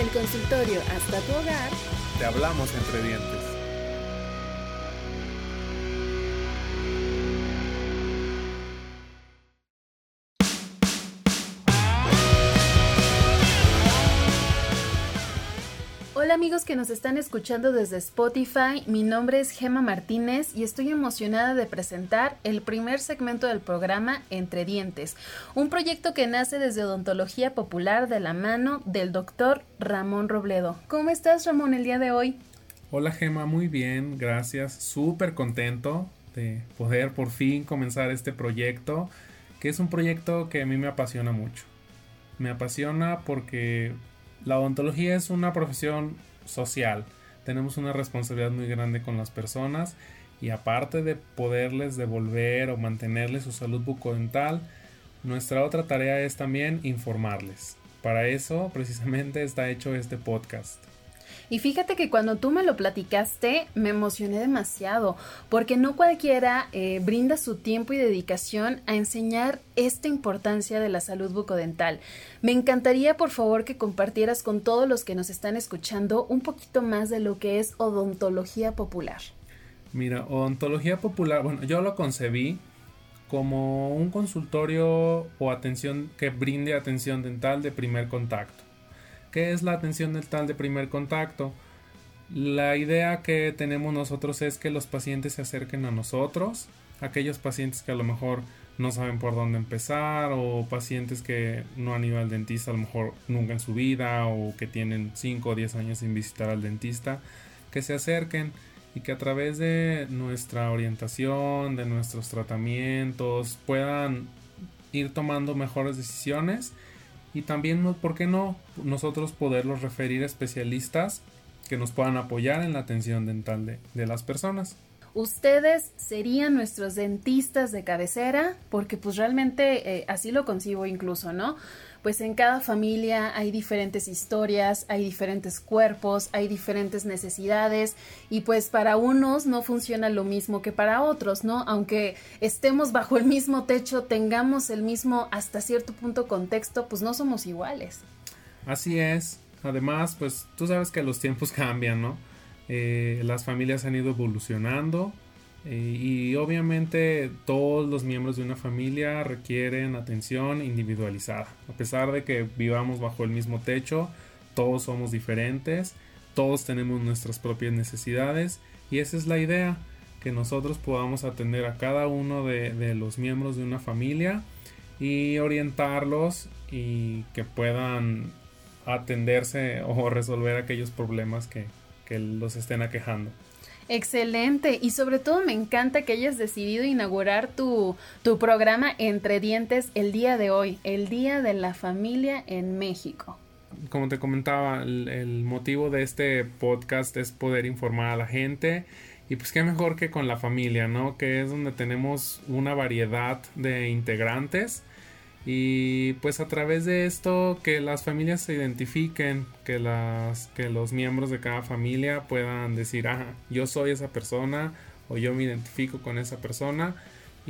Desde el consultorio hasta tu hogar, te hablamos entre dientes. Hola amigos que nos están escuchando desde Spotify, mi nombre es Gema Martínez y estoy emocionada de presentar el primer segmento del programa Entre Dientes, un proyecto que nace desde Odontología Popular de la mano del doctor Ramón Robledo. ¿Cómo estás Ramón el día de hoy? Hola Gema, muy bien, gracias, súper contento de poder por fin comenzar este proyecto, que es un proyecto que a mí me apasiona mucho. Me apasiona porque la odontología es una profesión social. Tenemos una responsabilidad muy grande con las personas y aparte de poderles devolver o mantenerles su salud bucodental, nuestra otra tarea es también informarles. Para eso precisamente está hecho este podcast. Y fíjate que cuando tú me lo platicaste, me emocioné demasiado, porque no cualquiera eh, brinda su tiempo y dedicación a enseñar esta importancia de la salud bucodental. Me encantaría, por favor, que compartieras con todos los que nos están escuchando un poquito más de lo que es odontología popular. Mira, odontología popular, bueno, yo lo concebí como un consultorio o atención que brinde atención dental de primer contacto. ¿Qué es la atención dental de primer contacto? La idea que tenemos nosotros es que los pacientes se acerquen a nosotros, aquellos pacientes que a lo mejor no saben por dónde empezar o pacientes que no han ido al dentista a lo mejor nunca en su vida o que tienen 5 o 10 años sin visitar al dentista, que se acerquen y que a través de nuestra orientación, de nuestros tratamientos, puedan ir tomando mejores decisiones y también, ¿por qué no? Nosotros poderlos referir a especialistas que nos puedan apoyar en la atención dental de, de las personas. Ustedes serían nuestros dentistas de cabecera, porque pues realmente eh, así lo concibo incluso, ¿no? Pues en cada familia hay diferentes historias, hay diferentes cuerpos, hay diferentes necesidades y pues para unos no funciona lo mismo que para otros, ¿no? Aunque estemos bajo el mismo techo, tengamos el mismo hasta cierto punto contexto, pues no somos iguales. Así es. Además, pues tú sabes que los tiempos cambian, ¿no? Eh, las familias han ido evolucionando eh, y obviamente todos los miembros de una familia requieren atención individualizada. A pesar de que vivamos bajo el mismo techo, todos somos diferentes, todos tenemos nuestras propias necesidades y esa es la idea, que nosotros podamos atender a cada uno de, los miembros de una familia y orientarlos y que puedan atenderse o resolver aquellos problemas que los estén aquejando. Excelente y sobre todo me encanta que hayas decidido inaugurar tu, tu, programa Entre Dientes el día de hoy, el Día de la Familia en México. Como te comentaba, el, el motivo de este podcast es poder informar a la gente y pues qué mejor que con la familia, ¿no? Que es donde tenemos una variedad de integrantes y pues a través de esto que las familias se identifiquen, que las que los miembros de cada familia puedan decir, "Ah, yo soy esa persona" o yo me identifico con esa persona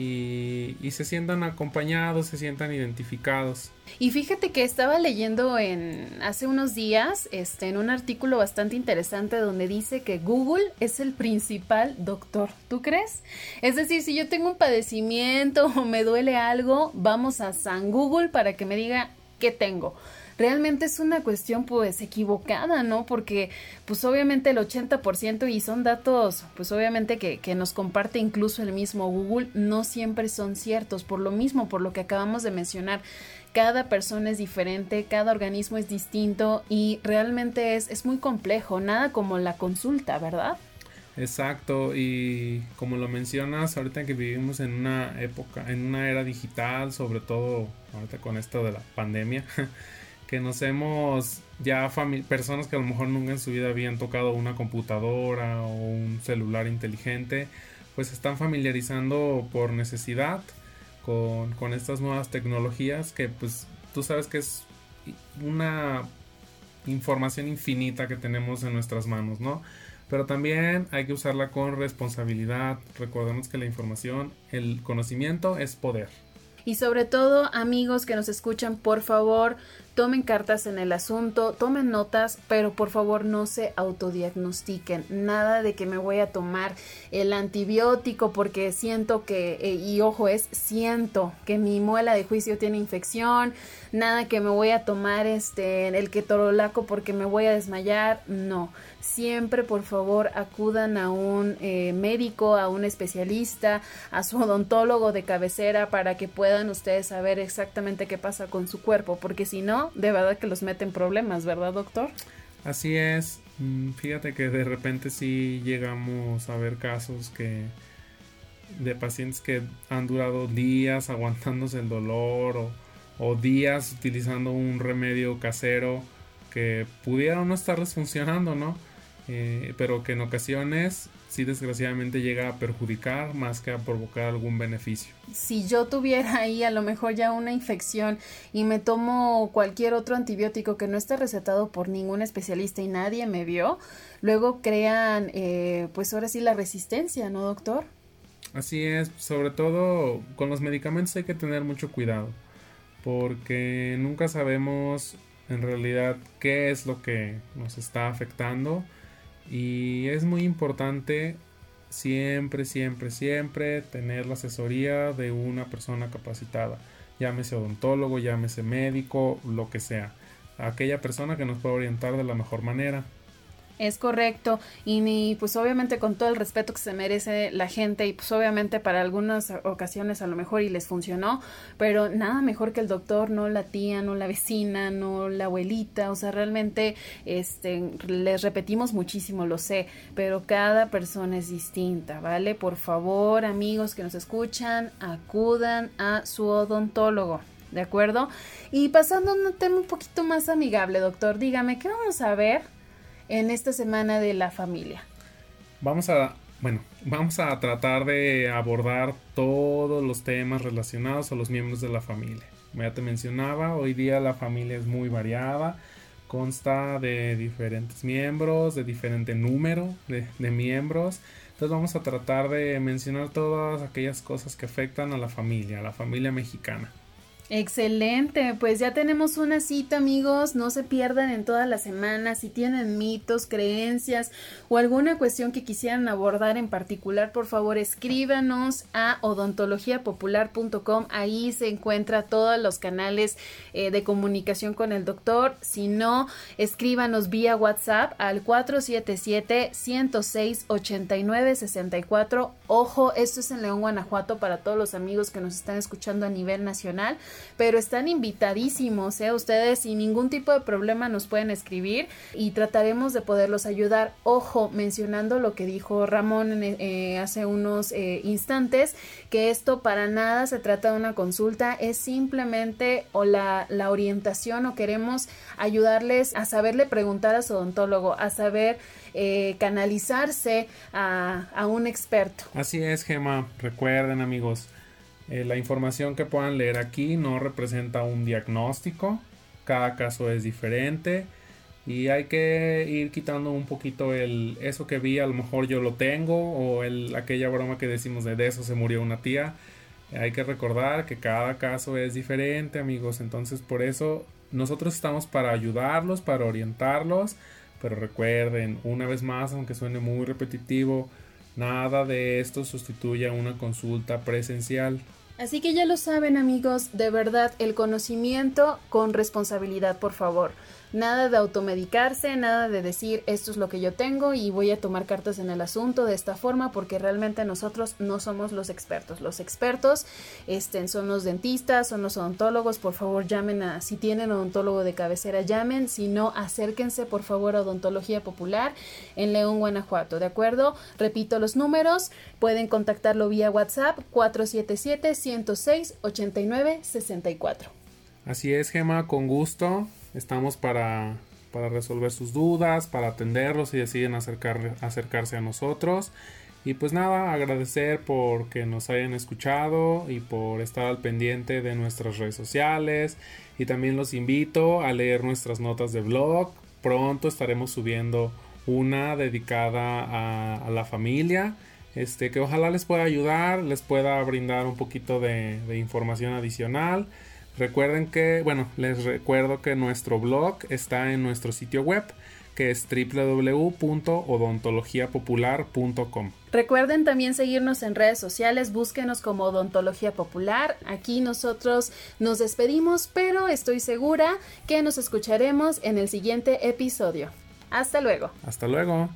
y, se sientan acompañados, se sientan identificados. Y fíjate que estaba leyendo en hace unos días, este, en un artículo bastante interesante donde dice que Google es el principal doctor. ¿Tú crees? Es decir, si yo tengo un padecimiento o me duele algo, vamos a San Google para que me diga qué tengo realmente es una cuestión pues equivocada, ¿no? Porque pues obviamente el 80% y son datos pues obviamente que, que nos comparte incluso el mismo Google, no siempre son ciertos, por lo mismo, por lo que acabamos de mencionar cada persona es diferente, cada organismo es distinto y realmente es, es, muy complejo, nada como la consulta, ¿verdad? Exacto, y como lo mencionas, ahorita que vivimos en una época, en una era digital, sobre todo ahorita con esto de la pandemia, que nos hemos ya personas que a lo mejor nunca en su vida habían tocado una computadora o un celular inteligente, pues están familiarizando por necesidad con, con estas nuevas tecnologías que pues tú sabes que es una información infinita que tenemos en nuestras manos, ¿no? Pero también hay que usarla con responsabilidad. Recordemos que la información, el conocimiento es poder. Y sobre todo, amigos que nos escuchan, por favor, tomen cartas en el asunto, tomen notas, pero por favor no se autodiagnostiquen. Nada de que me voy a tomar el antibiótico porque siento que, eh, y ojo, es siento que mi muela de juicio tiene infección, nada que me voy a tomar este el ketorolaco porque me voy a desmayar, no. Siempre por favor acudan a un eh, médico, a un especialista, a su odontólogo de cabecera para que puedan ustedes saber exactamente qué pasa con su cuerpo, porque si no, de verdad que los meten problemas, ¿verdad, doctor? Así es. Mm, fíjate que de repente sí llegamos a ver casos que de pacientes que han durado días aguantándose el dolor o o días utilizando un remedio casero que pudiera no estarles funcionando, ¿no? Eh, pero que en ocasiones sí desgraciadamente llega a perjudicar más que a provocar algún beneficio. Si yo tuviera ahí a lo mejor ya una infección y me tomo cualquier otro antibiótico que no esté recetado por ningún especialista y nadie me vio, luego crean eh, pues ahora sí la resistencia, ¿no doctor? Así es, sobre todo con los medicamentos hay que tener mucho cuidado porque nunca sabemos en realidad qué es lo que nos está afectando y es muy importante siempre, siempre, siempre tener la asesoría de una persona capacitada, llámese odontólogo, llámese médico, lo que sea, aquella persona que nos pueda orientar de la mejor manera. Es correcto y ni pues obviamente con todo el respeto que se merece la gente y pues obviamente para algunas ocasiones a lo mejor y les funcionó, pero nada mejor que el doctor, no la tía, no la vecina, no la abuelita, o sea, realmente este les repetimos muchísimo, lo sé, pero cada persona es distinta, ¿vale? Por favor, amigos que nos escuchan, acudan a su odontólogo. ¿De acuerdo? Y pasando a un tema un poquito más amigable, doctor, dígame, ¿qué vamos a ver en esta semana de la familia? Vamos a, bueno, vamos a tratar de abordar todos los temas relacionados a los miembros de la familia. Ya te mencionaba, hoy día la familia es muy variada, consta de diferentes miembros, de diferente número de, de miembros. Entonces vamos a tratar de mencionar todas aquellas cosas que afectan a la familia, a la familia mexicana. Excelente, pues ya tenemos una cita amigos, no se pierdan en toda la semana, si tienen mitos, creencias o alguna cuestión que quisieran abordar en particular, por favor escríbanos a odontologiapopular.com, ahí se encuentra todos los canales eh, de comunicación con el doctor, si no, escríbanos vía WhatsApp al 477-106-8964, ojo, esto es en León, Guanajuato para todos los amigos que nos están escuchando a nivel nacional, pero están invitadísimos, ¿eh? Ustedes sin ningún tipo de problema nos pueden escribir y trataremos de poderlos ayudar. Ojo, mencionando lo que dijo Ramón eh, hace unos eh, instantes, que esto para nada se trata de una consulta, es simplemente o la, la orientación o queremos ayudarles a saberle preguntar a su odontólogo, a saber eh, canalizarse a, a un experto. Así es, Gema. Recuerden, amigos eh, la información que puedan leer aquí no representa un diagnóstico, cada caso es diferente y hay que ir quitando un poquito el eso que vi, a lo mejor yo lo tengo o el, aquella broma que decimos de, de eso se murió una tía. Hay que recordar que cada caso es diferente, amigos, entonces por eso nosotros estamos para ayudarlos, para orientarlos, pero recuerden, una vez más, aunque suene muy repetitivo, nada de esto sustituye a una consulta presencial. Así que ya lo saben amigos, de verdad el conocimiento con responsabilidad, por favor. Nada de automedicarse, nada de decir esto es lo que yo tengo y voy a tomar cartas en el asunto de esta forma porque realmente nosotros no somos los expertos. Los expertos este, son los dentistas, son los odontólogos. Por favor, llamen a, si tienen odontólogo de cabecera, llamen. Si no, acérquense por favor a Odontología Popular en León, Guanajuato. ¿De acuerdo? Repito los números. Pueden contactarlo vía WhatsApp 477 106 89 64. Así es, Gema, con gusto. Estamos para, para resolver sus dudas, para atenderlos si deciden acercar, acercarse a nosotros. Y pues nada, agradecer por que nos hayan escuchado y por estar al pendiente de nuestras redes sociales. Y también los invito a leer nuestras notas de blog. Pronto estaremos subiendo una dedicada a, la familia. Este, que ojalá les pueda ayudar, les pueda brindar un poquito de información adicional Recuerden que, bueno, les recuerdo que nuestro blog está en nuestro sitio web que es www.odontologiapopular.com. Recuerden también seguirnos en redes sociales, búsquenos como Odontología Popular. Aquí nosotros nos despedimos, pero estoy segura que nos escucharemos en el siguiente episodio. Hasta luego. Hasta luego.